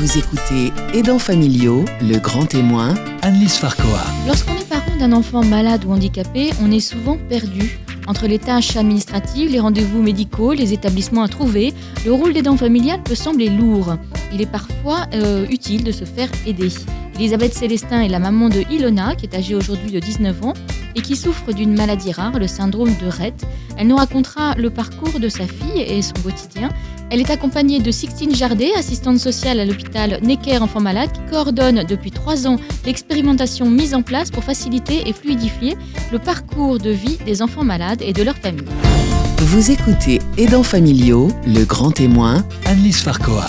Vous écoutez Aidants familiaux, le grand témoin, Annelise Farcoa. Lorsqu'on est parent d'un enfant malade ou handicapé, on est souvent perdu. Entre les tâches administratives, les rendez-vous médicaux, les établissements à trouver, le rôle d'aidant familial peut sembler lourd. Il est parfois euh, utile de se faire aider. Elisabeth Célestin est la maman de Ilona, qui est âgée aujourd'hui de 19 ans et qui souffre d'une maladie rare, le syndrome de Rett. Elle nous racontera le parcours de sa fille et son quotidien. Elle est accompagnée de Sixtine Jardet, assistante sociale à l'hôpital Necker Enfants Malades, qui coordonne depuis trois ans l'expérimentation mise en place pour faciliter et fluidifier le parcours de vie des enfants malades et de leurs familles. Vous écoutez Aidants familiaux, le grand témoin, Annelise Farcoa.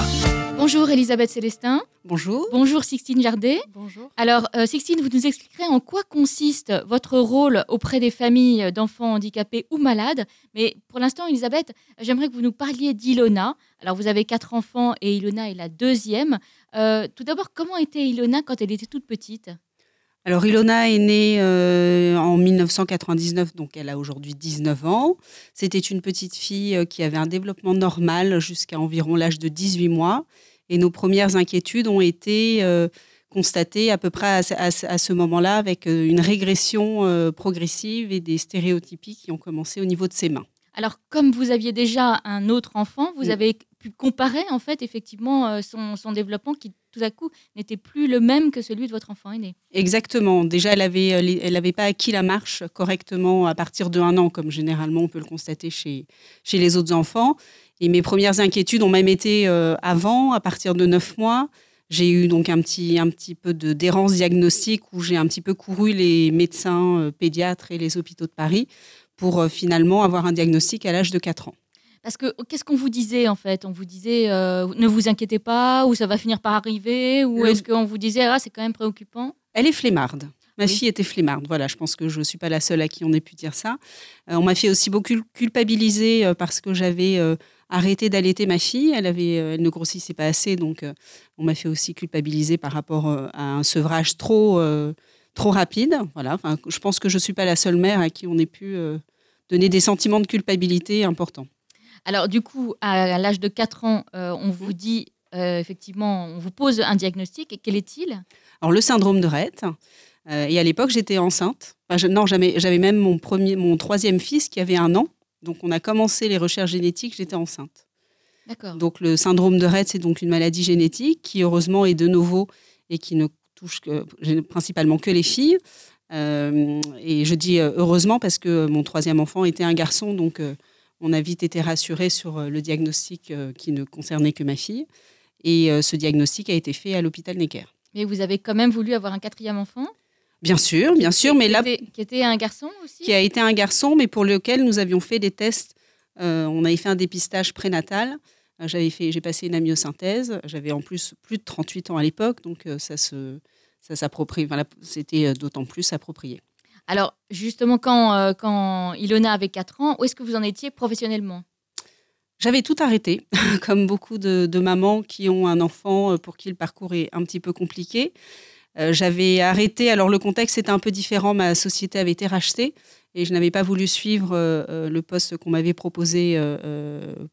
Bonjour Elisabeth Célestin. Bonjour. Bonjour Sixtine Jardet. Bonjour. Alors, euh, Sixtine, vous nous expliquerez en quoi consiste votre rôle auprès des familles d'enfants handicapés ou malades. Mais pour l'instant, Elisabeth, j'aimerais que vous nous parliez d'Ilona. Alors, vous avez quatre enfants et Ilona est la deuxième. Euh, tout d'abord, comment était Ilona quand elle était toute petite? Alors, Ilona est née euh, en 1999, donc elle a aujourd'hui 19 ans. C'était une petite fille qui avait un développement normal jusqu'à environ l'âge de 18 mois. Et nos premières inquiétudes ont été euh, constatées à peu près à, ce- à ce- à ce moment-là avec euh, une régression euh, progressive et des stéréotypies qui ont commencé au niveau de ses mains. Alors, comme vous aviez déjà un autre enfant, vous Oui. avez pu comparer en fait effectivement son, son développement qui tout à coup n'était plus le même que celui de votre enfant aîné. Exactement. Déjà, elle avait, les- elle n'avait pas acquis la marche correctement à partir de un an, comme généralement on peut le constater chez, chez les autres enfants. Et mes premières inquiétudes ont même été euh, avant, à partir de neuf mois. J'ai eu donc un petit, un petit peu de d'errance diagnostique où j'ai un petit peu couru les médecins euh, pédiatres et les hôpitaux de Paris pour euh, finalement avoir un diagnostic à l'âge de 4 ans. Parce que qu'est-ce qu'on vous disait en fait? On vous disait euh, ne vous inquiétez pas ou ça va finir par arriver ou Le- est-ce qu'on vous disait ah c'est quand même préoccupant? Elle est flemmarde. Ma Oui. fille était flemmarde. Voilà, je pense que je ne suis pas la seule à qui on ait pu dire ça. Euh, on m'a fait aussi beaucoup culpabiliser parce que j'avais euh, arrêté d'allaiter ma fille. Elle, avait, euh, elle ne grossissait pas assez, donc euh, on m'a fait aussi culpabiliser par rapport euh, à un sevrage trop, trop rapide. Voilà, Enfin, je pense que je ne suis pas la seule mère à qui on ait pu donner des sentiments de culpabilité importants. Alors du coup à, l'âge de 4 ans euh, on vous dit euh, effectivement on vous pose un diagnostic et quel est-il? Alors, le syndrome de Rett. euh, et à l'époque, j'étais enceinte. Enfin, je- non, j'avais j'avais même mon, premier, mon troisième fils qui avait un an. Donc, on a commencé les recherches génétiques, j'étais enceinte. D'accord. Donc, le syndrome de Rett, c'est donc une maladie génétique qui, heureusement, est de nouveau et qui ne touche que, principalement que les filles. Euh, et je dis euh, heureusement parce que mon troisième enfant était un garçon. Donc, euh, on a vite été rassurés sur le diagnostic euh, qui ne concernait que ma fille. Et ce diagnostic a été fait à l'hôpital Necker. Mais vous avez quand même voulu avoir un quatrième enfant Bien sûr, bien sûr, mais qui là, qui était un garçon aussi qui a été un garçon, mais pour lequel nous avions fait des tests. Euh, on avait fait un dépistage prénatal. Euh, J'avais fait, j'ai passé une amyosynthèse. J'avais en plus plus de 38 ans à l'époque, donc euh, ça se, ça s'approprie. Voilà, c'était d'autant plus approprié. Alors justement quand, euh, quand Ilona avait 4 ans, où est-ce que vous en étiez professionnellement? J'avais tout arrêté, comme beaucoup de, de mamans qui ont un enfant pour qui le parcours est un petit peu compliqué. Euh, J'avais arrêté, alors le contexte était un peu différent, ma société avait été rachetée et je n'avais pas voulu suivre euh, euh, le poste qu'on m'avait proposé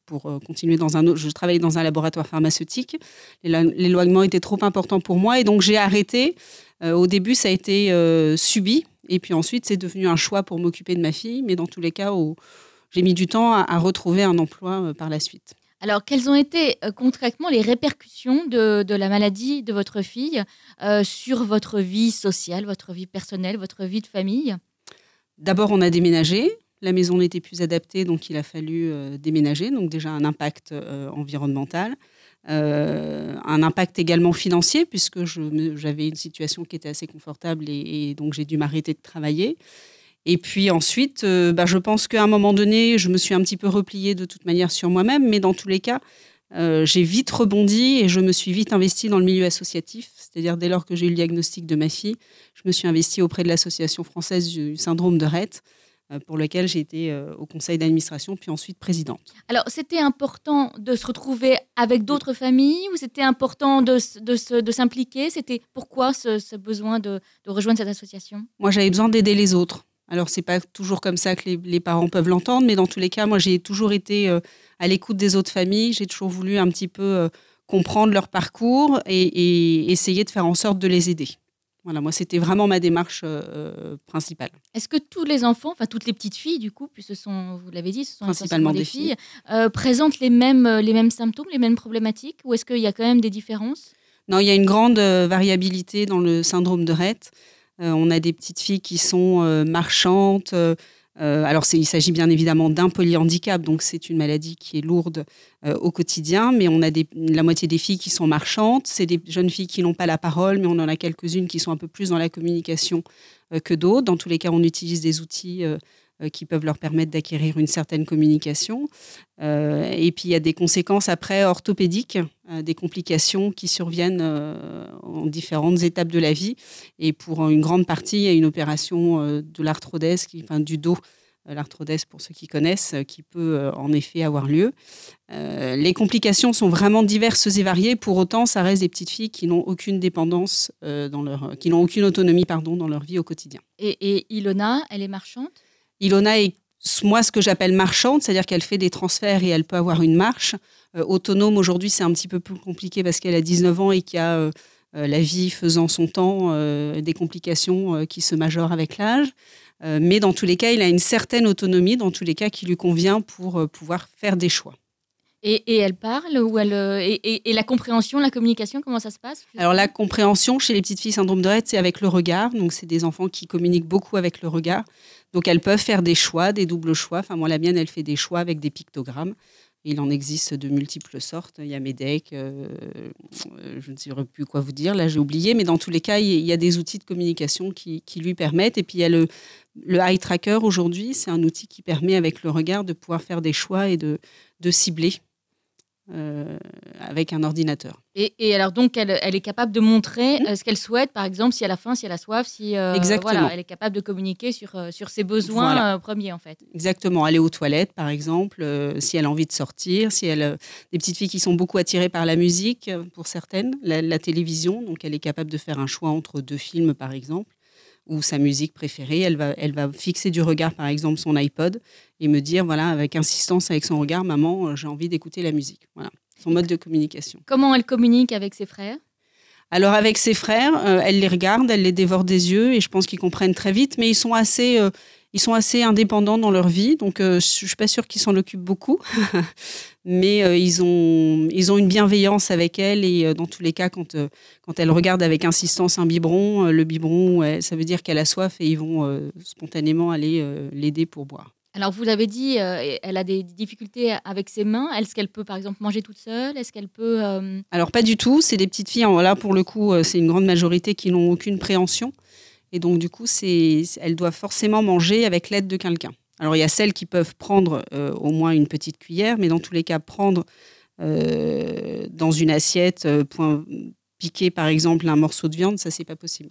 pour continuer dans un autre. Je travaillais dans un laboratoire pharmaceutique. L'élo- L'éloignement était trop important pour moi et donc j'ai arrêté. Au début, ça a été subi et puis ensuite, c'est devenu un choix pour m'occuper de ma fille, mais dans tous les cas, j'ai mis du temps à, retrouver un emploi par la suite. Alors, quelles ont été euh, concrètement les répercussions de, la maladie de votre fille euh, sur votre vie sociale, votre vie personnelle, votre vie de famille? D'abord, on a déménagé. La maison n'était plus adaptée, donc il a fallu euh, déménager. Donc déjà un impact environnemental, un impact également financier puisque j'avais une situation qui était assez confortable et, et donc j'ai dû m'arrêter de travailler. Et puis ensuite, euh, bah, je pense qu'à un moment donné, je me suis un petit peu repliée de toute manière sur moi-même, mais dans tous les cas, euh, j'ai vite rebondi et je me suis vite investie dans le milieu associatif. C'est-à-dire dès lors que j'ai eu le diagnostic de ma fille, je me suis investie auprès de l'association française du syndrome de Rett, euh, pour lequel j'ai été au conseil d'administration, puis ensuite présidente. Alors, c'était important de se retrouver avec d'autres familles ou c'était important de, s'impliquer? C'était pourquoi ce, ce besoin de, de rejoindre cette association? Moi, j'avais besoin d'aider les autres. Alors, c'est pas toujours comme ça que les, les parents peuvent l'entendre, mais dans tous les cas, moi, j'ai toujours été euh, à l'écoute des autres familles. J'ai toujours voulu un petit peu euh, comprendre leur parcours et, essayer de faire en sorte de les aider. Voilà, moi, c'était vraiment ma démarche principale. Est-ce que tous les enfants, enfin toutes les petites filles, du coup, puisque ce sont, vous l'avez dit, ce sont principalement des filles, présentent les mêmes, les mêmes symptômes, les mêmes problématiques, ou est-ce qu'il y a quand même des différences? Non, il y a une grande variabilité dans le syndrome de Rett. On a des petites filles qui sont marchantes, euh, alors, il s'agit bien évidemment d'un polyhandicap, donc c'est une maladie qui est lourde euh, au quotidien, mais on a la moitié des filles qui sont marchantes, c'est des jeunes filles qui n'ont pas la parole, mais on en a quelques-unes qui sont un peu plus dans la communication euh, que d'autres. Dans tous les cas, on utilise des outils qui peuvent leur permettre d'acquérir une certaine communication. et puis, il y a des conséquences après orthopédiques, des complications qui surviennent en différentes étapes de la vie. Et pour une grande partie, il y a une opération de l'arthrodèse, enfin, du dos euh, l'arthrodèse pour ceux qui connaissent, euh, qui peut euh, en effet avoir lieu. les complications sont vraiment diverses et variées. Pour autant, ça reste des petites filles qui n'ont aucune dépendance dans leur, qui n'ont aucune autonomie pardon dans leur vie au quotidien. Et, Ilona, elle est marchande? Ilona est moi ce que j'appelle marchande, c'est-à-dire qu'elle fait des transferts et elle peut avoir une marche. autonome aujourd'hui, c'est un petit peu plus compliqué parce qu'elle a 19 ans et qu'il y a la vie faisant son temps, des complications qui se majorent avec l'âge. Euh, mais dans tous les cas, il a une certaine autonomie, dans tous les cas, qui lui convient pour euh, pouvoir faire des choix. Et, elle parle ou elle euh, et, la compréhension, la communication, comment ça se passe Alors la compréhension chez les petites filles syndrome de Rett, c'est avec le regard. Donc c'est des enfants qui communiquent beaucoup avec le regard. Donc elles peuvent faire des choix, des doubles choix. Enfin moi la mienne, elle fait des choix avec des pictogrammes. Il en existe de multiples sortes. Il y a Medec, euh, je ne sais plus quoi vous dire, là j'ai oublié, mais dans tous les cas, il y a des outils de communication qui, lui permettent. Et puis il y a le, eye tracker aujourd'hui, c'est un outil qui permet avec le regard de pouvoir faire des choix et de cibler euh, avec un ordinateur. Et, alors donc, elle, est capable de montrer mmh. euh, ce qu'elle souhaite, par exemple, si elle a faim, si elle a soif, si euh, Exactement. elle est capable de communiquer sur, sur ses besoins premiers en fait. Exactement, aller aux toilettes par exemple, si elle a envie de sortir, si elle des petites filles qui sont beaucoup attirées par la musique pour certaines, la télévision, donc elle est capable de faire un choix entre deux films par exemple ou sa musique préférée. Elle va, elle va fixer du regard, par exemple, son iPod et me dire, voilà, avec insistance, avec son regard, maman, euh, j'ai envie d'écouter la musique. Voilà, son mode de communication. Comment elle communique avec ses frères? Alors avec ses frères, euh, elle les regarde, elle les dévore des yeux et je pense qu'ils comprennent très vite, mais ils sont assez, euh, ils sont assez indépendants dans leur vie, donc je suis pas sûre qu'ils s'en occupent beaucoup. mais euh, ils, ont, ils ont une bienveillance avec elle et euh, dans tous les cas, quand, euh, quand elle regarde avec insistance un biberon, le biberon, ça veut dire qu'elle a soif et ils vont spontanément aller l'aider pour boire. Alors, vous l'avez dit, elle a des difficultés avec ses mains. Est-ce qu'elle peut, par exemple, manger toute seule? Est-ce qu'elle peut... Alors, pas du tout. C'est des petites filles. Là, pour le coup, c'est une grande majorité qui n'ont aucune préhension. Et donc, du coup, elles doivent forcément manger avec l'aide de quelqu'un. Alors il y a celles qui peuvent prendre euh, au moins une petite cuillère, mais dans tous les cas, prendre euh, dans une assiette, euh, piquer par exemple un morceau de viande, ça c'est pas possible.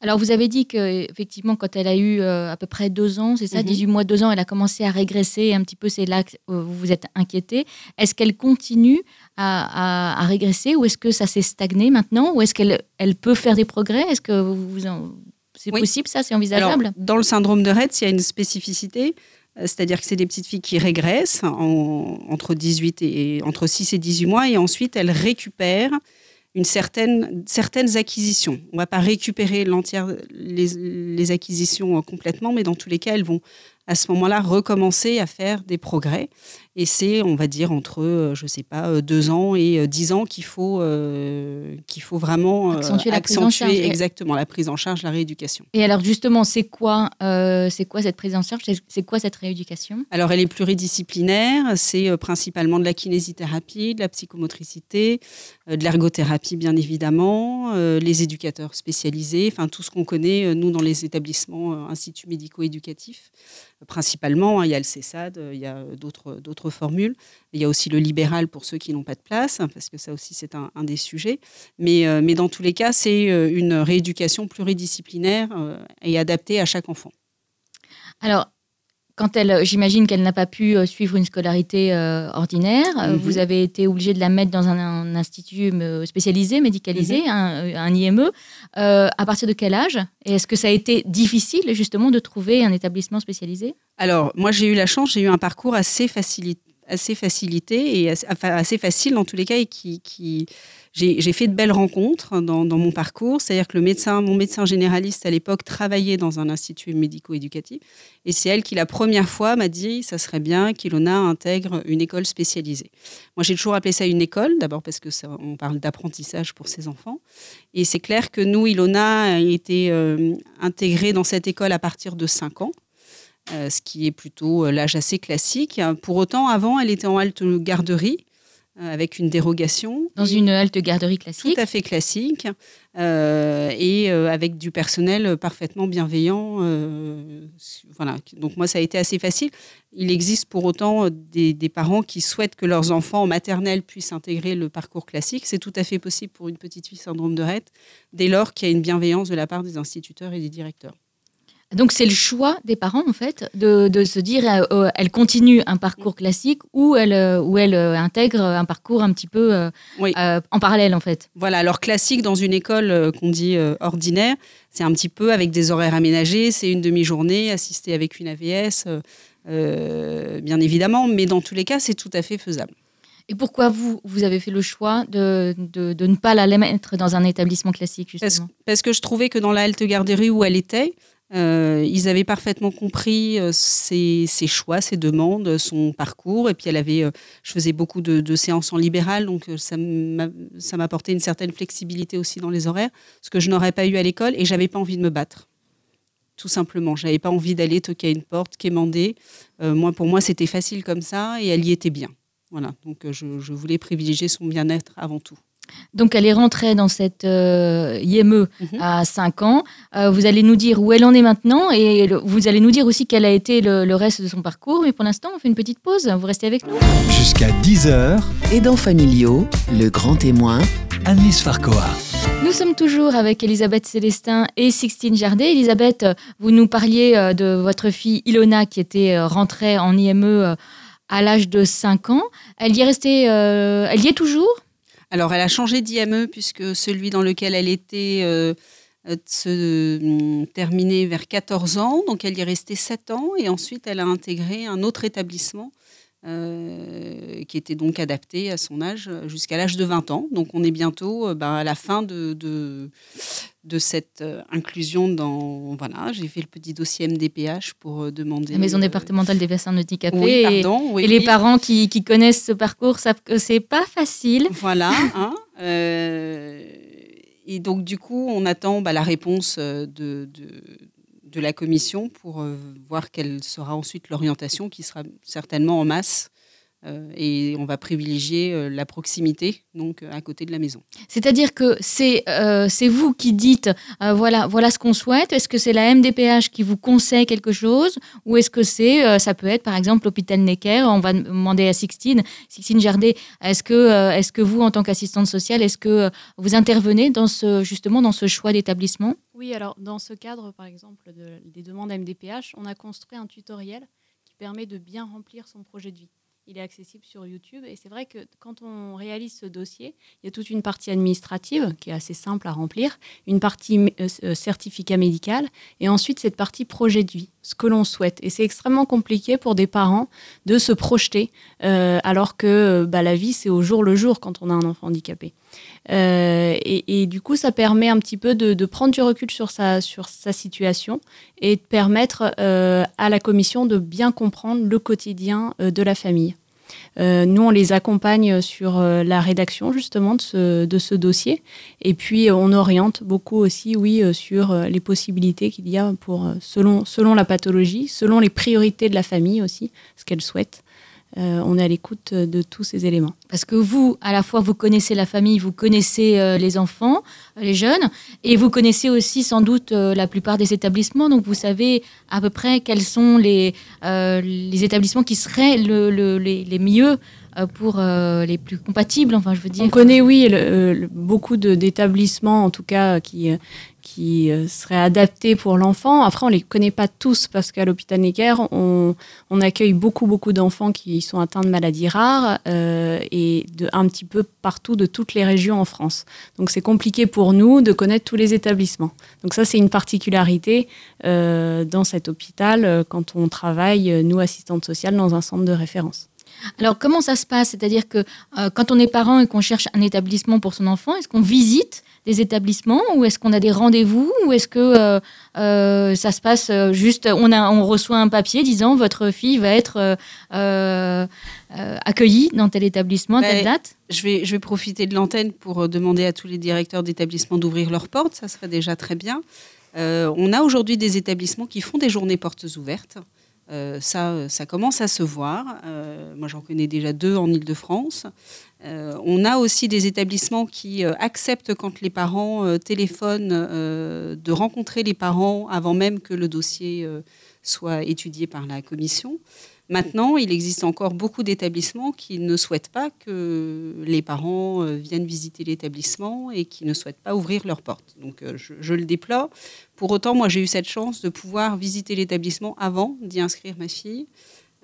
Alors vous avez dit qu'effectivement quand elle a eu à peu près deux ans, c'est ça, 18 mhm. mois, deux ans, elle a commencé à régresser un petit peu, c'est là que vous vous êtes inquiété. Est-ce qu'elle continue à, régresser ou est-ce que ça s'est stagné maintenant ou est-ce qu'elle elle peut faire des progrès? Est-ce que vous, en, c'est possible, ça? C'est envisageable? Dans le syndrome de Rett, il y a une spécificité. Euh, c'est-à-dire que c'est des petites filles qui régressent entre, 18 et, entre 6 et 18 mois et ensuite elles récupèrent une certaine, certaines acquisitions. On ne va pas récupérer les, les, acquisitions complètement, mais dans tous les cas, elles vont à ce moment-là recommencer à faire des progrès. Et c'est, on va dire, entre, euh, je ne sais pas, euh, deux ans et euh, dix ans qu'il faut, qu'il faut vraiment accentuer, exactement la prise en charge, la rééducation. Et alors justement, c'est quoi, c'est quoi cette prise en charge? C'est quoi cette rééducation? Alors elle est pluridisciplinaire, c'est principalement de la kinésithérapie, de la psychomotricité, de l'ergothérapie bien évidemment, les éducateurs spécialisés, enfin tout ce qu'on connaît nous dans les établissements instituts médico-éducatifs principalement. Hein, il y a le CESAD, euh, il y a d'autres formules. Il y a aussi le libéral pour ceux qui n'ont pas de place, parce que ça aussi c'est un, des sujets. Mais, euh, mais dans tous les cas, c'est euh, une rééducation pluridisciplinaire et adaptée à chaque enfant. Alors, quand elle, j'imagine qu'elle n'a pas pu euh, suivre une scolarité euh, ordinaire, euh, mhm. vous avez été obligé de la mettre dans un, institut spécialisé, médicalisé, mhm. un, IME. à partir de quel âge? Et est-ce que ça a été difficile justement de trouver un établissement spécialisé? Alors, moi j'ai eu la chance, j'ai eu un parcours assez facilité assez facilité et assez, facile dans tous les cas et qui, j'ai fait de belles rencontres dans, dans mon parcours. C'est-à-dire que le médecin, mon médecin généraliste à l'époque travaillait dans un institut médico-éducatif et c'est elle qui la première fois m'a dit ça serait bien qu'Ilona intègre une école spécialisée. Moi j'ai toujours appelé ça une école, d'abord parce que ça, on parle d'apprentissage pour ses enfants et c'est clair que nous Ilona a été euh, intégrée dans cette école à partir de 5 ans. Euh, ce qui est plutôt euh, l'âge assez classique. Pour autant, avant, elle était en halte garderie euh, avec une dérogation. Dans une halte garderie classique Tout à fait classique, euh, et euh, avec du personnel parfaitement bienveillant. Euh, voilà. Donc moi, ça a été assez facile. Il existe pour autant des, des, parents qui souhaitent que leurs enfants en maternelle puissent intégrer le parcours classique. C'est tout à fait possible pour une petite fille syndrome de Rett, dès lors qu'il y a une bienveillance de la part des instituteurs et des directeurs. Donc c'est le choix des parents en fait de, de se dire euh, euh, elle continue un parcours classique ou elle euh, ou elle euh, intègre un parcours un petit peu euh, Oui. euh, en parallèle en fait. Voilà, alors classique dans une école qu'on dit ordinaire, c'est un petit peu avec des horaires aménagés, c'est une demi-journée assistée avec une AVS, bien évidemment, mais dans tous les cas, c'est tout à fait faisable. Et pourquoi vous vous avez fait le choix de, de, de ne pas la mettre dans un établissement classique Parce, justement? parce que je trouvais que dans la halte garderie où elle était, euh, ils avaient parfaitement compris euh, ses, choix, ses demandes, son parcours. Et puis elle avait, euh, je faisais beaucoup de, séances en libéral, donc euh, ça m'a- ça m'apportait une certaine flexibilité aussi dans les horaires, ce que je n'aurais pas eu à l'école. Et j'avais pas envie de me battre, tout simplement. J'avais pas envie d'aller toquer à une porte, quémander. Euh, moi, pour moi, c'était facile comme ça, et elle y était bien. Voilà, donc euh, je voulais privilégier son bien-être avant tout. Donc elle est rentrée dans cette euh, IME Mhm. à 5 ans. Euh, vous allez nous dire où elle en est maintenant et le- vous allez nous dire aussi quel a été le, le reste de son parcours. Mais pour l'instant, on fait une petite pause. Vous restez avec nous. Jusqu'à 10h, Aidants familiaux, le grand témoin, Annelise Farcoa. Nous sommes toujours avec Elisabeth Célestin et Sixtine Jardet. Elisabeth, vous nous parliez euh, de votre fille Ilona qui était rentrée en IME à l'âge de 5 ans. Elle y est restée, euh, elle y est toujours? Alors, elle a changé d'IME puisque celui dans lequel elle était euh, euh, se hum, terminait vers 14 ans. Donc, elle y est restée 7 ans et ensuite, elle a intégré un autre établissement euh, qui était donc adapté à son âge jusqu'à l'âge de 20 ans. Donc, on est bientôt ben, à la fin de, de cette euh, inclusion dans... Voilà, j'ai fait le petit dossier MDPH pour euh, demander... La Maison euh, départementale des personnes handicapées. Oui, et- pardon. oui, et les parents qui, qui connaissent ce parcours savent que c'est pas facile. Voilà. hein, euh, et donc, du coup, on attend bah, la réponse de, de, de la commission pour euh, voir quelle sera ensuite l'orientation qui sera certainement en masse. Euh, et on va privilégier euh, la proximité, donc euh, à côté de la maison. C'est-à-dire que c'est euh, c'est vous qui dites euh, voilà voilà ce qu'on souhaite. Est-ce que c'est la MDPH qui vous conseille quelque chose ou est-ce que c'est euh, ça peut être par exemple l'hôpital Necker? On va demander à Sixtine, Sixtine Jardet. Est-ce que euh, est-ce que vous en tant qu'assistante sociale, est-ce que euh, vous intervenez dans ce justement dans ce choix d'établissement? Oui, alors dans ce cadre, par exemple, de- des demandes MDPH, on a construit un tutoriel qui permet de bien remplir son projet de vie. Il est accessible sur YouTube et c'est vrai que quand on réalise ce dossier, il y a toute une partie administrative qui est assez simple à remplir, une partie euh, euh, certificat médical et ensuite cette partie projet de vie, ce que l'on souhaite. Et c'est extrêmement compliqué pour des parents de se projeter euh, alors que bah, la vie c'est au jour le jour quand on a un enfant handicapé. Et, du coup, ça permet un petit peu de, prendre du recul sur sa, situation et de permettre à la commission de bien comprendre le quotidien de la famille. Euh, nous, on les accompagne sur euh, la rédaction justement de ce, dossier. Et puis, euh, on oriente beaucoup aussi, oui, sur les possibilités qu'il y a selon la pathologie, selon les priorités de la famille aussi, ce qu'elle souhaite. Euh, on est à l'écoute de tous ces éléments. Parce que vous, à la fois, vous connaissez la famille, vous connaissez euh, les enfants, euh, les jeunes, et vous connaissez aussi sans doute la plupart des établissements. Donc, vous savez à peu près quels sont les, les établissements qui seraient le- le- les, les mieux pour les plus compatibles, enfin, je veux dire. On connaît, oui, le- beaucoup d'établissements, en tout cas, qui, qui euh, seraient adaptés pour l'enfant. Après, on les connaît pas tous parce qu'à l'hôpital Necker, on, accueille beaucoup, beaucoup d'enfants qui sont atteints de maladies rares euh, et de, un petit peu partout de toutes les régions en France. Donc, c'est compliqué pour nous de connaître tous les établissements. Donc, ça, c'est une particularité euh, dans cet hôpital quand on travaille, nous, assistantes sociales, dans un centre de référence. Alors, comment ça se passe? C'est-à-dire que euh, quand on est parent et qu'on cherche un établissement pour son enfant, est-ce qu'on visite des établissements ou est-ce qu'on a des rendez-vous ou est-ce que euh, euh, ça se passe juste, on, a, on reçoit un papier disant votre fille va être accueillie dans tel établissement à telle Ben, date? Je vais, je vais profiter de l'antenne pour demander à tous les directeurs d'établissements d'ouvrir leurs portes. Ça serait déjà très bien. On a aujourd'hui des établissements qui font des journées portes ouvertes. Euh, ça, ça commence à se voir. Euh, moi, j'en connais déjà deux en Ile-de-France. Euh, on a aussi des établissements qui euh, acceptent quand les parents euh, téléphonent euh, de rencontrer les parents avant même que le dossier euh, soit étudié par la commission. Maintenant, il existe encore beaucoup d'établissements qui ne souhaitent pas que les parents euh, viennent visiter l'établissement et qui ne souhaitent pas ouvrir leurs portes. Donc, euh, je, le déplore. Pour autant, moi, j'ai eu cette chance de pouvoir visiter l'établissement avant d'y inscrire ma fille,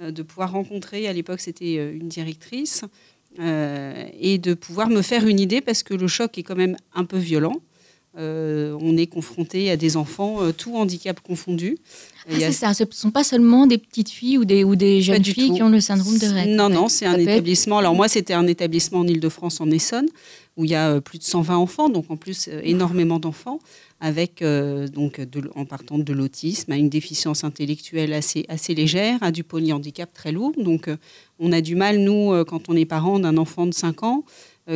euh, de pouvoir rencontrer, à l'époque, c'était une directrice, et de pouvoir me faire une idée parce que le choc est quand même un peu violent. Euh, on est confronté à des enfants, euh, tout handicap confondu. Ah, a- ça, ce ne sont pas seulement des petites filles ou des, ou des jeunes filles tout. qui ont le syndrome de Rett. Non, Ouais. non, c'est un être- établissement. Alors moi, c'était un établissement en Ile-de-France, en Essonne, où il y a euh, plus de 120 enfants, donc en plus euh, énormément d'enfants, avec donc de en partant de l'autisme à une déficience intellectuelle assez assez légère, à du polyhandicap très lourd. Donc on a du mal nous quand on est parent d'un enfant de 5 ans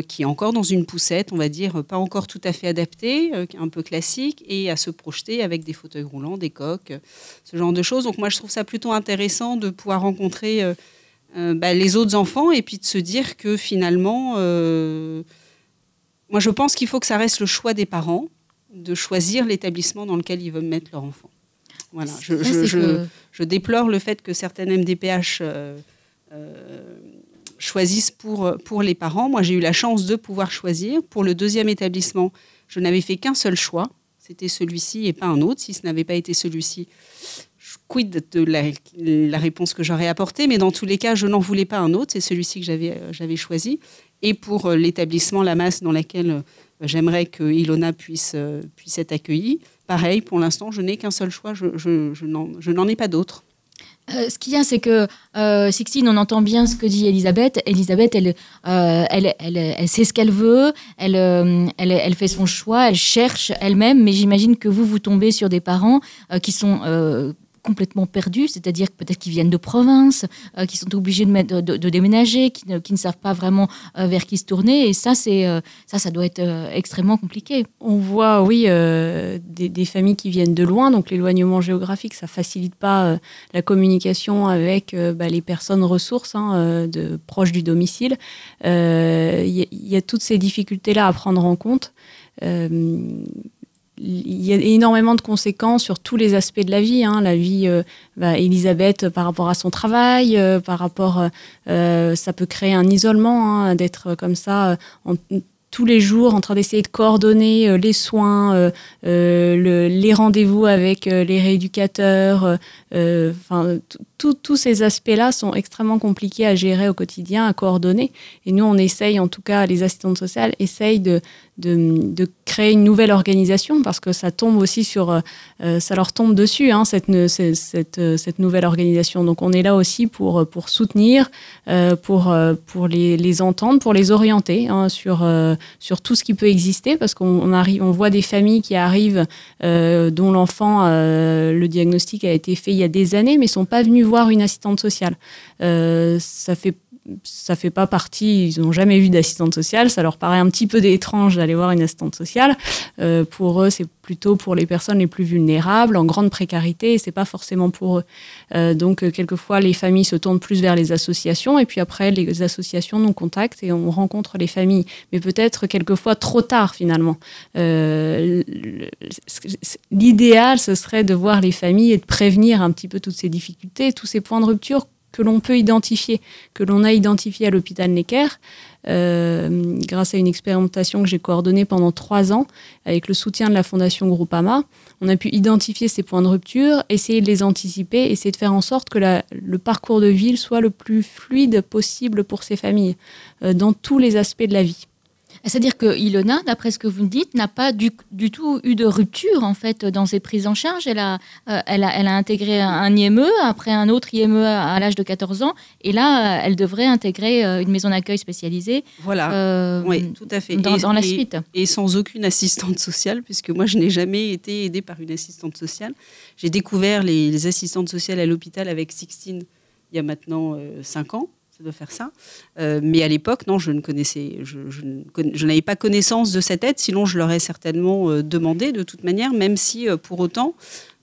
qui est encore dans une poussette, on va dire euh, pas encore tout à fait adapté, euh, un peu classique, et à se projeter avec des fauteuils roulants, des coques, euh, ce genre de choses. Donc moi je trouve ça plutôt intéressant de pouvoir rencontrer euh, euh, bah, les autres enfants et puis de se dire que finalement, euh, moi je pense qu'il faut que ça reste le choix des parents de choisir l'établissement dans lequel ils veulent mettre leur enfant. Voilà, je, Ouais, je- c'est je- que- je déplore le fait que certaines MDPH euh, euh, choisissent pour, pour les parents. Moi j'ai eu la chance de pouvoir choisir. Pour le deuxième établissement, je n'avais fait qu'un seul choix, c'était celui-ci et pas un autre. Si ce n'avait pas été celui-ci, quid de la, réponse que j'aurais apportée, mais dans tous les cas, je n'en voulais pas un autre, c'est celui-ci que j'avais euh, choisi. Et pour euh, l'établissement La Masse, dans lequel euh, j'aimerais que Ilona puisse, euh, puisse être accueillie, pareil, pour l'instant, je n'ai qu'un seul choix, je, je n'en ai pas d'autre. Euh, ce qu'il y a, c'est que euh, on entend bien ce que dit Elisabeth. Elisabeth, elle, euh, elle, elle, elle sait ce qu'elle veut, elle, euh, elle, elle fait son choix, elle cherche elle-même, mais j'imagine que vous, vous tombez sur des parents qui sont complètement perdus, c'est-à-dire peut-être qu'ils viennent de province, euh, qui sont obligés de, déménager, qui ne, ne savent pas vraiment euh, vers qui se tourner, et ça, euh, ça, doit être euh, extrêmement compliqué. On voit, oui, des, familles qui viennent de loin, donc l'éloignement géographique, ça facilite pas la communication avec bah, les personnes ressources hein, de, proches du domicile. Il y, a- toutes ces difficultés-là à prendre en compte. Il y a énormément de conséquences sur tous les aspects de la vie. hein. La vie, euh, bah, Elisabeth, euh, par rapport à son travail, euh, par rapport, euh, ça peut créer un isolement hein, d'être comme ça euh, tous les jours en train d'essayer de coordonner euh, les soins, euh, euh, le- les rendez-vous avec euh, les rééducateurs. euh, tous ces aspects-là sont extrêmement compliqués à gérer au quotidien, à coordonner. Et nous, on essaye, en tout cas, les assistantes sociales essayent de, de, créer une nouvelle organisation parce que ça tombe aussi sur, euh, euh, ça leur tombe dessus, hein, cette, cette, euh, cette nouvelle organisation. Donc, on est là aussi pour, pour soutenir, pour, pour les, les entendre, pour les orienter hein, sur, sur tout ce qui peut exister parce qu'on on arrive, on voit des familles qui arrivent dont l'enfant, le diagnostic a été fait il y a des années, mais sont pas venus voir une assistante sociale. Euh, ça fait ça fait pas partie, ils n'ont jamais vu d'assistante sociale, ça leur paraît un petit peu étrange d'aller voir une assistante sociale. Euh, pour eux, c'est plutôt pour les personnes les plus vulnérables, en grande précarité, et c'est pas forcément pour eux. Euh, donc, euh, quelquefois, les familles se tournent plus vers les associations, et puis après, les associations nous contactent et on rencontre les familles, mais peut-être quelquefois trop tard finalement. Le- L'idéal, ce serait de voir les familles et de prévenir un petit peu toutes ces difficultés, tous ces points de rupture que l'on peut identifier, que l'on a identifié à l'hôpital Necker, euh, grâce à une expérimentation que j'ai coordonnée pendant trois ans avec le soutien de la Fondation Groupama. On a pu identifier ces points de rupture, essayer de les anticiper, essayer de faire en sorte que le parcours de ville soit le plus fluide possible pour ces familles, euh, dans tous les aspects de la vie. C'est-à-dire que Ilona, d'après ce que vous me dites, n'a pas du, du, tout eu de rupture en fait dans ses prises en charge. Elle a, euh, elle a, elle a intégré un IME, après un autre IME à, l'âge de 14 ans, et là, euh, elle devrait intégrer euh, une maison d'accueil spécialisée. Voilà, oui, tout à fait. Dans, dans la suite. Et sans aucune assistante sociale, puisque moi, je n'ai jamais été aidée par une assistante sociale. J'ai découvert les, les, assistantes sociales à l'hôpital avec Sixtine il y a maintenant 5 ans de faire ça. Euh, mais à l'époque, non, je ne connaissais, je, n'avais pas connaissance de cette aide, sinon je l'aurais certainement euh, demandé de toute manière, même si euh, pour autant,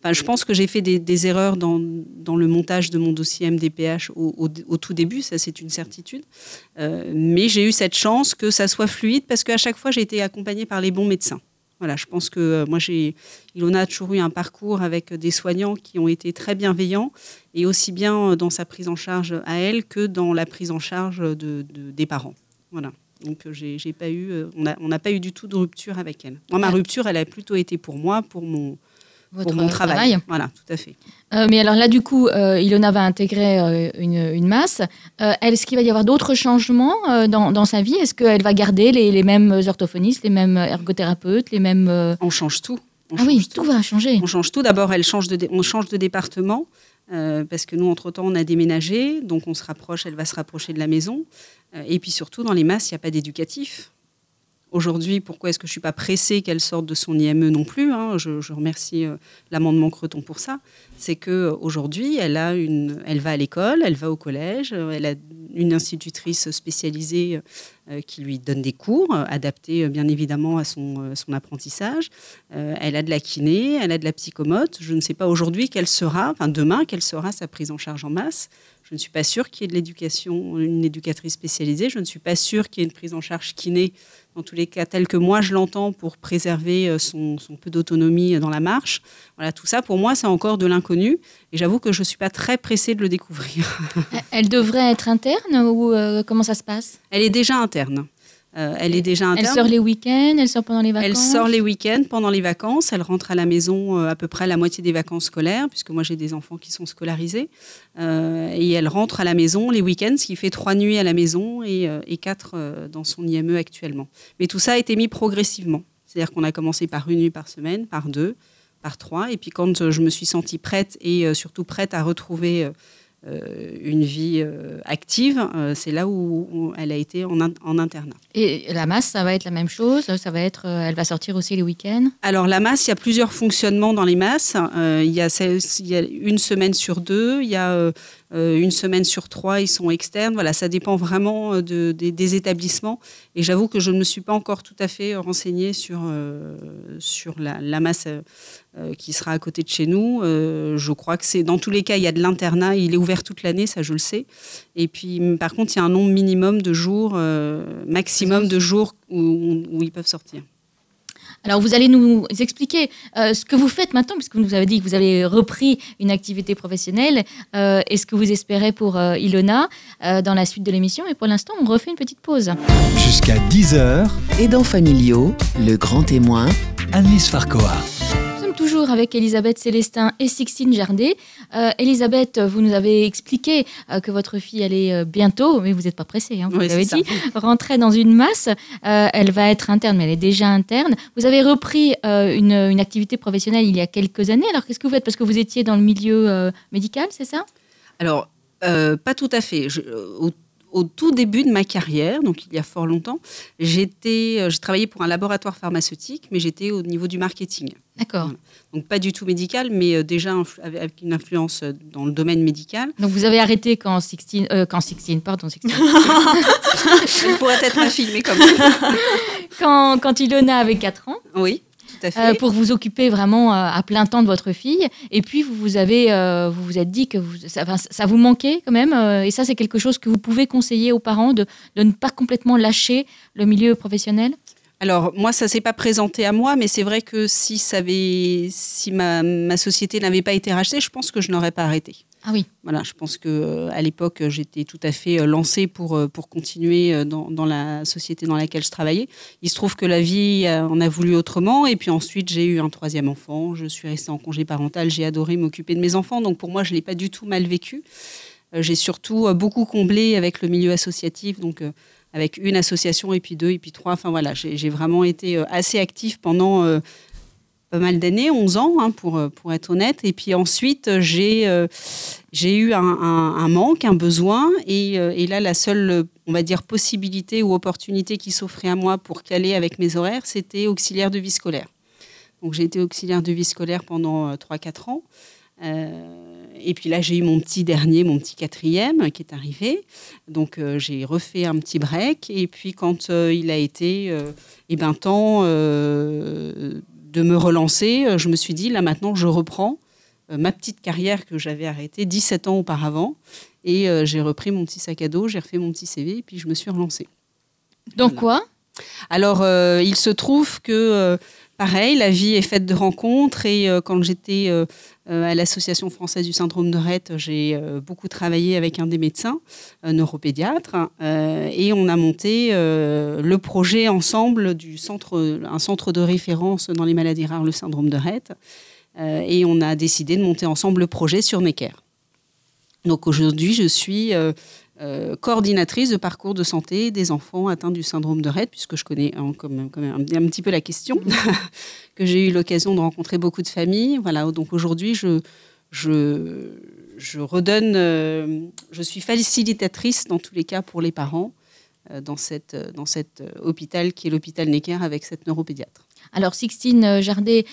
je pense que j'ai fait des, erreurs dans, le montage de mon dossier MDPH au, au, tout début, ça c'est une certitude. mais j'ai eu cette chance que ça soit fluide parce qu'à chaque fois j'ai été accompagnée par les bons médecins. Voilà, je pense que euh, moi, j'ai, Ilona a toujours eu un parcours avec des soignants qui ont été très bienveillants, et aussi bien dans sa prise en charge à elle que dans la prise en charge de, des parents. Voilà. Donc, euh, j'ai, j'ai pas eu, euh, on n'a pas eu du tout de rupture avec elle. Moi, ma rupture, elle a plutôt été pour moi, pour mon, pour mon travail. Voilà, tout à fait. Euh, mais alors là, du coup, euh, Ilona va intégrer euh, une, une, masse. Est-ce qu'il va y avoir d'autres changements dans, dans, sa vie? Est-ce qu'elle va garder les, les, mêmes orthophonistes, les mêmes ergothérapeutes, les mêmes... On change tout. On ah oui, tout. va changer. On change tout. D'abord, elle change de, on change de département. parce que nous, entre-temps, on a déménagé, donc on se rapproche, elle va se rapprocher de la maison. et puis surtout, dans les masses, il n'y a pas d'éducatif. Aujourd'hui, pourquoi est-ce que je ne suis pas pressée qu'elle sorte de son IME non plus hein, je, remercie euh, l'amendement Creton pour ça. C'est qu'aujourd'hui, elle, a une, elle va à l'école, elle va au collège, euh, elle a une institutrice spécialisée euh, qui lui donne des cours, adaptés bien évidemment à son, son apprentissage. elle a de la kiné, elle a de la psychomote. Je ne sais pas aujourd'hui quelle sera, enfin demain, quelle sera sa prise en charge en masse. Je ne suis pas sûre qu'il y ait de l'éducation, une éducatrice spécialisée. Je ne suis pas sûre qu'il y ait une prise en charge kiné en tous les cas tel que moi je l'entends, pour préserver euh, son, peu d'autonomie dans la marche. Voilà, tout ça, pour moi, c'est encore de l'inconnu. Et j'avoue que je ne suis pas très pressée de le découvrir. Elle devrait être interne ou euh, comment ça se passe? Elle est déjà interne. Euh, elle est déjà interne. Elle sort les week-ends, elle sort pendant les vacances Elle sort les week-ends, pendant les vacances. Elle rentre à la maison euh, à peu près la moitié des vacances scolaires, puisque moi j'ai des enfants qui sont scolarisés. Euh, et elle rentre à la maison les week-ends, ce qui fait trois nuits à la maison et, et quatre dans son IME actuellement. Mais tout ça a été mis progressivement. C'est-à-dire qu'on a commencé par une nuit par semaine, par deux, par trois. Et puis quand je me suis sentie prête et surtout prête à retrouver une vie euh, active, euh, c'est là où, elle a été en, en, internat. Et la masse, ça va être la même chose Ça va être, elle va sortir aussi les week-ends? Alors la masse, il y a plusieurs fonctionnements dans les masses. il, y a, il, y a, une semaine sur deux, il y a euh, une semaine sur trois, ils sont externes. Voilà, ça dépend vraiment euh, de, des établissements. Et j'avoue que je ne me suis pas encore tout à fait renseignée sur, euh, sur la, masse qui sera à côté de chez nous. je crois que c'est dans tous les cas, il y a de l'internat, il est ouvert toute l'année, ça je le sais. Et puis, par contre, il y a un nombre minimum de jours, maximum de jours où, où ils peuvent sortir. Alors, vous allez nous expliquer euh, ce que vous faites maintenant, puisque vous nous avez dit que vous avez repris une activité professionnelle, euh, et ce que vous espérez pour euh, Ilona dans la suite de l'émission? Et pour l'instant, on refait une petite pause. Jusqu'à 10h. Aidants familiaux, le grand témoin. Annelise Farcoa toujours avec Elisabeth Célestin et Sixtine Jardet. Euh, Elisabeth, vous nous avez expliqué euh, que votre fille allait euh, bientôt, mais vous n'êtes pas pressée, hein, vous l'avez dit, rentrer dans une masse. elle va être interne, mais elle est déjà interne. Vous avez repris une, activité professionnelle il y a quelques années. Alors qu'est-ce que vous faites? Parce que vous étiez dans le milieu médical, c'est ça? Alors, pas tout à fait. au tout début de ma carrière, donc il y a fort longtemps, j'étais, j'ai travaillé pour un laboratoire pharmaceutique, mais j'étais au niveau du marketing. D'accord. Donc pas du tout médical, mais euh, déjà avec une influence euh, dans le domaine médical. Donc vous avez arrêté quand Sixtine, euh, quand Sixtine, pardon, Sixtine. Elle pourrait être ma fille, mais comme quand, quand Ilona avait 4 ans. Oui. Tout à fait. pour vous occuper vraiment à plein temps de votre fille. Et puis, vous vous, avez, vous, vous êtes dit que vous, ça, ça, vous manquait quand même. et ça, c'est quelque chose que vous pouvez conseiller aux parents de, de ne pas complètement lâcher le milieu professionnel? Alors moi, ça s'est pas présenté à moi, mais c'est vrai que si, ça avait, si ma, ma société n'avait pas été rachetée, je pense que je n'aurais pas arrêté. Ah oui. Voilà, je pense que euh, à l'époque, j'étais tout à fait euh, lancée pour, euh, pour continuer dans, dans, la société dans laquelle je travaillais. Il se trouve que la vie en a voulu autrement, et puis ensuite j'ai eu un troisième enfant. Je suis restée en congé parental. J'ai adoré m'occuper de mes enfants, donc pour moi, je l'ai pas du tout mal vécu. j'ai surtout beaucoup comblé avec le milieu associatif, donc avec une association et puis deux et puis trois. Enfin voilà, j'ai vraiment été assez active pendant pas mal d'années, 11 ans hein, pour, pour être honnête. Et puis ensuite, j'ai euh, eu un, manque, un besoin. Et, euh, là, la seule, on va dire, possibilité ou opportunité qui s'offrait à moi pour caler avec mes horaires, c'était auxiliaire de vie scolaire. Donc j'ai été auxiliaire de vie scolaire pendant 3-4 euh, ans. Et puis là, j'ai eu mon petit dernier, mon petit quatrième qui est arrivé. Donc j'ai refait un petit break. Et puis quand il a été, eh ben, temps de me relancer, euh, je me suis dit, là maintenant, je reprends euh, ma petite carrière que j'avais arrêtée 17 ans auparavant. Et euh, j'ai repris mon petit sac à dos, j'ai refait mon petit CV, et puis je me suis relancée. Donc quoi? Alors, il se trouve que, pareil, la vie est faite de rencontres. Et quand j'étais à l'Association française du syndrome de Rett, j'ai beaucoup travaillé avec un des médecins, neuropédiatre. et on a monté le projet ensemble du centre, un centre de référence dans les maladies rares, le syndrome de Rett. et on a décidé de monter ensemble le projet sur Necker. Donc aujourd'hui, je suis euh, coordinatrice de parcours de santé des enfants atteints du syndrome de Rett, puisque je connais un, petit peu la question, que j'ai eu l'occasion de rencontrer beaucoup de familles. Voilà, donc aujourd'hui, je, redonne, euh, je suis facilitatrice dans tous les cas pour les parents euh, dans, dans cet hôpital qui est l'hôpital Necker avec cette neuropédiatre. Alors, Sixtine Jardet,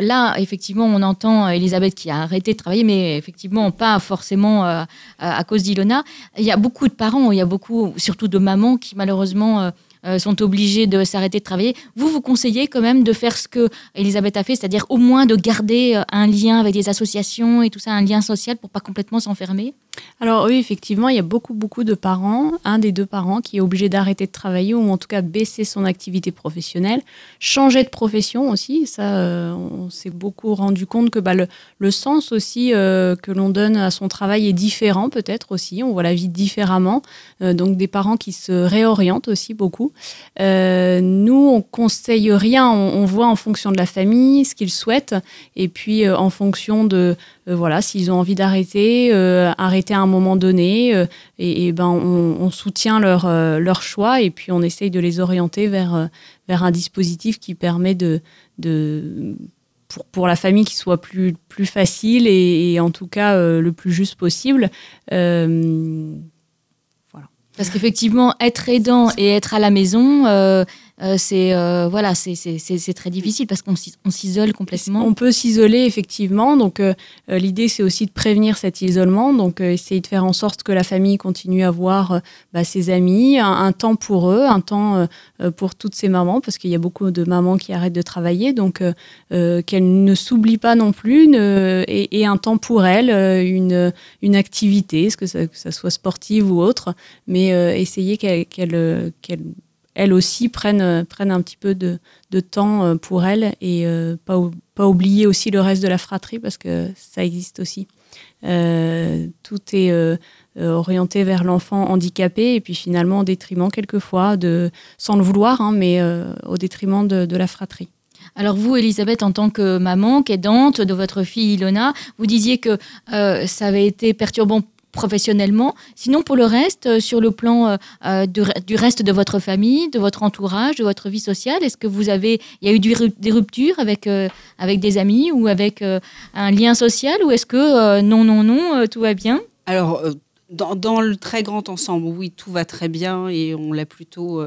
là, effectivement, on entend Elisabeth qui a arrêté de travailler, mais effectivement, pas forcément euh, à cause d'Ilona. Il y a beaucoup de parents, il y a beaucoup, surtout de mamans, qui malheureusement euh, euh, sont obligés de s'arrêter de travailler. Vous, vous conseillez quand même de faire ce que Elisabeth a fait, c'est-à-dire au moins de garder euh, un lien avec des associations et tout ça, un lien social pour pas complètement s'enfermer? Alors oui, effectivement, il y a beaucoup, beaucoup de parents, un des deux parents qui est obligé d'arrêter de travailler ou en tout cas baisser son activité professionnelle, changer de profession aussi. Ça, euh, on s'est beaucoup rendu compte que bah, le, sens aussi que l'on donne à son travail est différent peut-être aussi. On voit la vie différemment. donc des parents qui se réorientent aussi beaucoup. Euh, nous, on conseille rien. On, voit en fonction de la famille ce qu'ils souhaitent, et puis euh, en fonction de euh, voilà s'ils ont envie d'arrêter, arrêter à un moment donné, et, ben on, soutient leur leur choix, et puis on essaye de les orienter vers vers un dispositif qui permet de de pour, pour, la famille qui soit plus, plus facile et, en tout cas le plus juste possible. Parce qu'effectivement, être aidant et être à la maison, euh, euh, c'est euh, voilà, c'est très difficile parce qu'on s'isole complètement. On peut s'isoler effectivement. Donc l'idée c'est aussi de prévenir cet isolement. Donc essayer de faire en sorte que la famille continue à voir bah, ses amis, un, temps pour eux, un temps pour toutes ces mamans parce qu'il y a beaucoup de mamans qui arrêtent de travailler. Donc qu'elles ne s'oublient pas non plus et, un temps pour elles, une une activité, que ça, que ça soit sportive ou autre, mais essayer qu'elles elles aussi prennent, prennent un petit peu de, de temps euh, pour elles et euh, pas, pas oublier aussi le reste de la fratrie parce que ça existe aussi. Euh, tout est orienté vers l'enfant handicapé et puis finalement au détriment quelquefois, de, sans le vouloir, hein, mais au détriment de, de la fratrie. Alors vous, Elisabeth, en tant que maman, qu'aidante de votre fille Ilona, vous disiez que ça avait été perturbant professionnellement. Sinon, pour le reste, euh, sur le plan euh, euh, du, reste de votre famille, de votre entourage, de votre vie sociale, est-ce que vous avez, il y a eu des ruptures avec, avec des amis ou avec un lien social ou est-ce que non, non, non, tout va bien? Alors, dans, dans, le très grand ensemble, oui, tout va très bien et on l'a plutôt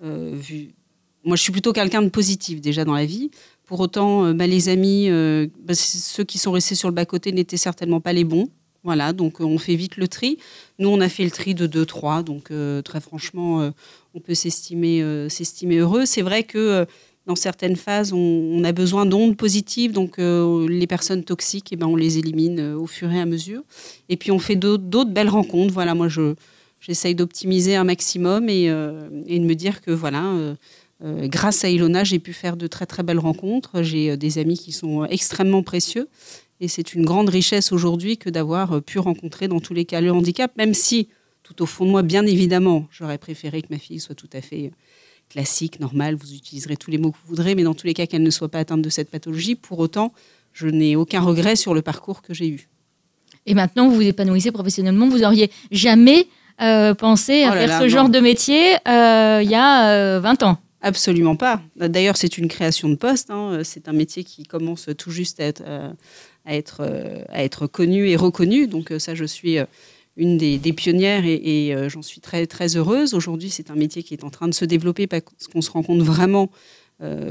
vu. Moi, je suis plutôt quelqu'un de positif déjà dans la vie. Pour autant, bah, les amis, bah, ceux qui sont restés sur le bas-côté n'étaient certainement pas les bons. Voilà, donc euh, on fait vite le tri. Nous, on a fait le tri de 2-3, donc euh, très franchement, euh, on peut s'estimer heureux. C'est vrai que dans certaines phases, on, a besoin d'ondes positives, donc les personnes toxiques, eh ben, on les élimine au fur et à mesure. Et puis on fait d'autres belles rencontres. Voilà, moi, je j'essaye d'optimiser un maximum et, et, de me dire que voilà. grâce à Ilona, j'ai pu faire de très très belles rencontres. J'ai des amis qui sont extrêmement précieux et c'est une grande richesse aujourd'hui que d'avoir euh, pu rencontrer dans tous les cas le handicap, même si, tout au fond de moi, bien évidemment, j'aurais préféré que ma fille soit tout à fait euh, classique, normale, vous utiliserez tous les mots que vous voudrez, mais dans tous les cas qu'elle ne soit pas atteinte de cette pathologie. Pour autant, je n'ai aucun regret sur le parcours que j'ai eu. Et maintenant, vous vous épanouissez professionnellement. Vous auriez jamais euh, pensé à Oh là faire là, ce non. genre de métier euh, il y a euh, 20 ans. Absolument pas. D'ailleurs, c'est une création de poste. hein. C'est un métier qui commence tout juste à être, euh, euh, connu et reconnu. Donc euh, ça, je suis une des, pionnières et, j'en suis très, très heureuse. Aujourd'hui, c'est un métier qui est en train de se développer parce qu'on se rend compte vraiment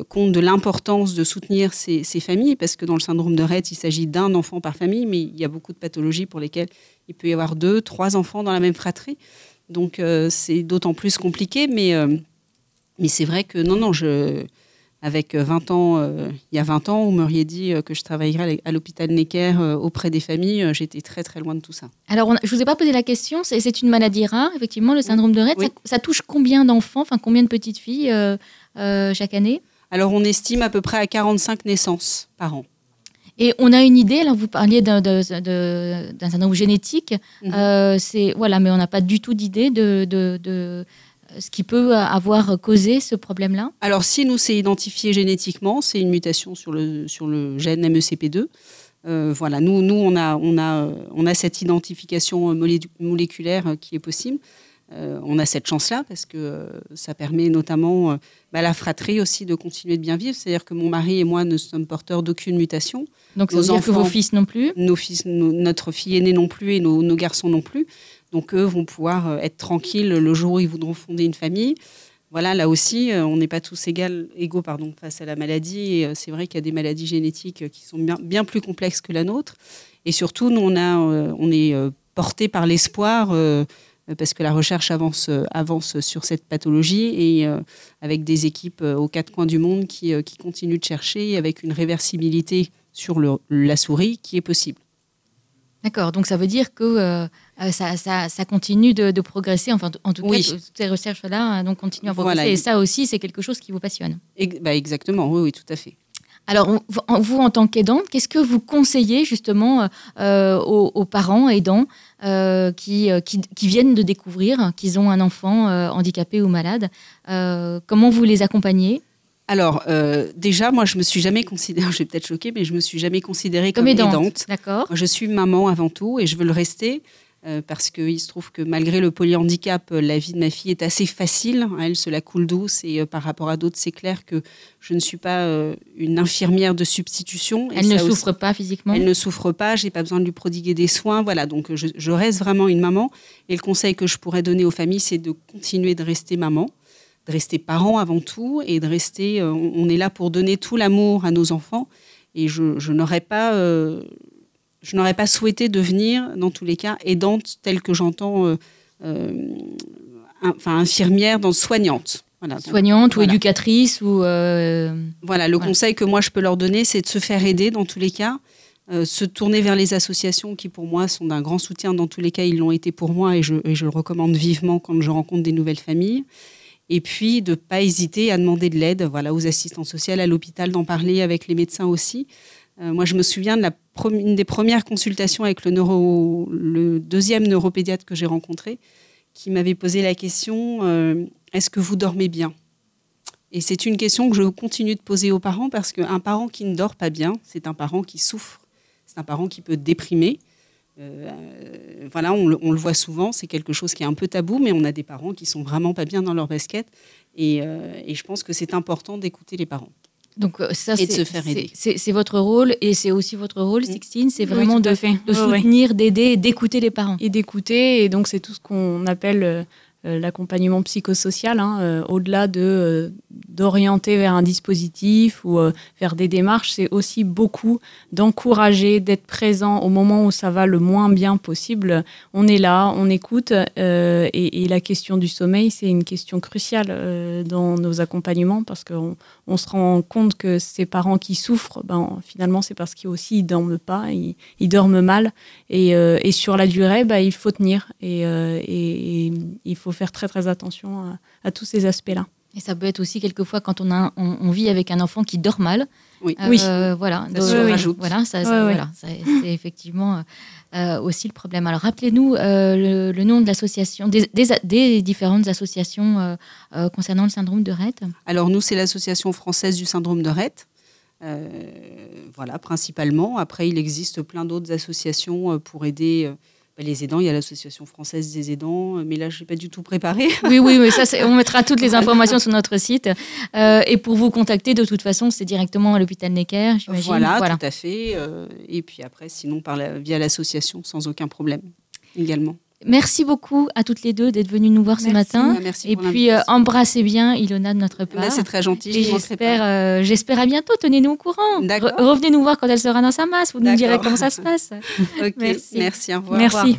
compte de l'importance de soutenir ces, familles, parce que dans le syndrome de Rett, il s'agit d'un enfant par famille, mais il y a beaucoup de pathologies pour lesquelles il peut y avoir deux, trois enfants dans la même fratrie. Donc c'est d'autant plus compliqué, mais, mais c'est vrai que non, non, je, avec 20 ans, euh, il y a 20 ans, vous m'auriez dit euh, que je travaillerais à l'hôpital Necker euh, auprès des familles, euh, j'étais très très loin de tout ça. Alors, on a- je vous ai pas posé la question. C'est une maladie rare, effectivement, le syndrome de Rett. Oui. Ça, ça touche combien d'enfants, enfin combien de petites filles euh, euh, chaque année? Alors on estime à peu près à 45 naissances par an. Et on a une idée. Alors, vous parliez d'un syndrome génétique. Euh, c'est voilà, mais on n'a pas du tout d'idée de, de- de ce qui peut avoir causé ce problème-là. Alors, si nous, c'est identifié génétiquement, c'est une mutation sur le, sur le gène MECP2. Euh, voilà, nous, nous on, a, on, a, on a cette identification molé- moléculaire qui est possible. Euh, on a cette chance-là parce que euh, ça permet notamment euh, bah, à la fratrie aussi de continuer de bien vivre. C'est-à-dire que mon mari et moi ne sommes porteurs d'aucune mutation. Donc, ça Nos veut dire que vos fils non plus. Nos fils, nos- notre fille aînée non plus et nos, nos garçons non plus. Donc eux vont pouvoir euh, être tranquilles le jour où ils voudront fonder une famille. Voilà, là aussi, on n'est pas tous égaux pardon, face à la maladie. Et c'est vrai qu'il y a des maladies génétiques qui sont bien, bien plus complexes que la nôtre. Et surtout, nous, on, a, on est porté par l'espoir parce que la recherche avance, euh, avance sur cette pathologie et euh, avec des équipes euh, aux quatre coins du monde qui, euh, qui continuent de chercher avec une réversibilité sur le- la souris qui est possible. D'accord. Donc, ça veut dire que euh, euh, ça, ça- ça continue de, de progresser. Enfin, en tout Oui. cas, toutes ces recherches-là euh, donc continuent à progresser. Voilà. Et ça aussi, c'est quelque chose qui vous passionne. Bah, exactement, oui, oui, tout à fait. Alors, vous, en- vous, en tant qu'aidante, qu'est-ce que vous conseillez justement euh, aux, aux parents aidants euh, qui, euh, qui, qui viennent de découvrir qu'ils ont un enfant euh, handicapé ou malade Euh, Comment vous les accompagnez? Alors, déjà, moi, je me suis jamais considérée, je vais peut-être choquer, mais je me suis jamais considérée comme, Comme aidante. aidante. D'accord Je suis maman avant tout et je veux le rester euh, parce qu'il se trouve que malgré le polyhandicap, euh, la vie de ma fille est assez facile. Elle se la coule douce et euh, par rapport à d'autres, c'est clair que je ne suis pas euh, une infirmière de substitution. Elle ne aussi- souffre pas physiquement? Elle ne souffre pas, j'ai pas besoin de lui prodiguer des soins. Voilà, donc je, je reste vraiment une maman. Et le conseil que je pourrais donner aux familles, c'est de continuer de rester maman, de rester parent avant tout, et de rester. on on est là pour donner tout l'amour à nos enfants. Et je, je n'aurais pas, euh, je n'aurais pas souhaité devenir, dans tous les cas, aidante telle que j'entends, euh, euh, enfin infirmière, dans soignante. Voilà, donc, Soignante ou éducatrice ou euh, voilà, le Voilà. conseil que moi je peux leur donner, c'est de se faire aider dans tous les cas, se tourner vers les associations qui pour moi sont d'un grand soutien. Dans tous les cas, ils l'ont été pour moi et je, et je le recommande vivement quand je rencontre des nouvelles familles. Et puis de pas hésiter à demander de l'aide, voilà, aux assistants sociaux, à l'hôpital, d'en parler avec les médecins aussi. Euh, moi, je me souviens de la des premières consultations avec le, neuro, le deuxième neuropédiatre que j'ai rencontré, qui m'avait posé la question euh, est-ce que vous dormez bien? Et c'est une question que je continue de poser aux parents parce qu'un parent qui ne dort pas bien, c'est un parent qui souffre, c'est un parent qui peut déprimer. Euh, voilà, on le, voit souvent, c'est quelque chose qui est un peu tabou, mais on a des parents qui sont vraiment pas bien dans leur basket. Et, et je pense que c'est important d'écouter les parents. Donc euh, ça Et de c'est- se faire c'est- aider. C'est votre rôle et c'est aussi votre rôle. Sixtine, c'est vraiment de, fait. de Ouais, ouais. soutenir, d'aider, et d'écouter les parents. et d'écouter. Et donc, c'est tout ce qu'on appelle euh, l'accompagnement psychosocial, hein, euh, au-delà de euh, d'orienter vers un dispositif ou euh, vers des démarches, c'est aussi beaucoup d'encourager, d'être présent au moment où ça va le moins bien possible. On est là, on écoute, euh, et, la question du sommeil, c'est une question cruciale euh, dans nos accompagnements parce qu'on on se rend compte que ces parents qui souffrent, ben, finalement, c'est parce qu'ils aussi ils dorment pas, ils, dorment mal. Et, euh, sur la durée, bah, il faut tenir euh, et il faut faire très très attention à, à tous ces aspects-là. Et ça peut être aussi quelquefois quand on, a, on, on vit avec un enfant qui dort mal. Oui. Euh, Oui. Voilà, Ça Donc, se oui, rajoute. Voilà, ça, ça- Ouais, ouais. voilà, ça- c'est effectivement euh, aussi le problème. Alors rappelez-nous euh, le, le nom de l'association, des, des, des différentes associations euh, euh, concernant le syndrome de Rett. Alors nous, c'est l'association française du syndrome de Rett. voilà, principalement. Après, il existe plein d'autres associations pour aider les aidants, il y a l'association française des aidants, mais là, je n'ai pas du tout préparé. Oui, oui, mais ça, on mettra toutes les informations sur notre site. Euh, et pour vous contacter, de toute façon, c'est directement à l'hôpital Necker, j'imagine. Voilà, tout à fait. Euh, et puis après, sinon, par via l'association, sans aucun problème également. Merci beaucoup à toutes les deux d'être venues nous voir ce matin. Merci et puis euh, embrassez bien Ilona de notre part. c'est très gentil. j'espère, euh, j'espère à bientôt. Tenez-nous au courant. revenez nous voir quand elle sera dans sa masse. Vous nous direz comment ça se passe. merci. Merci. Au revoir. Merci.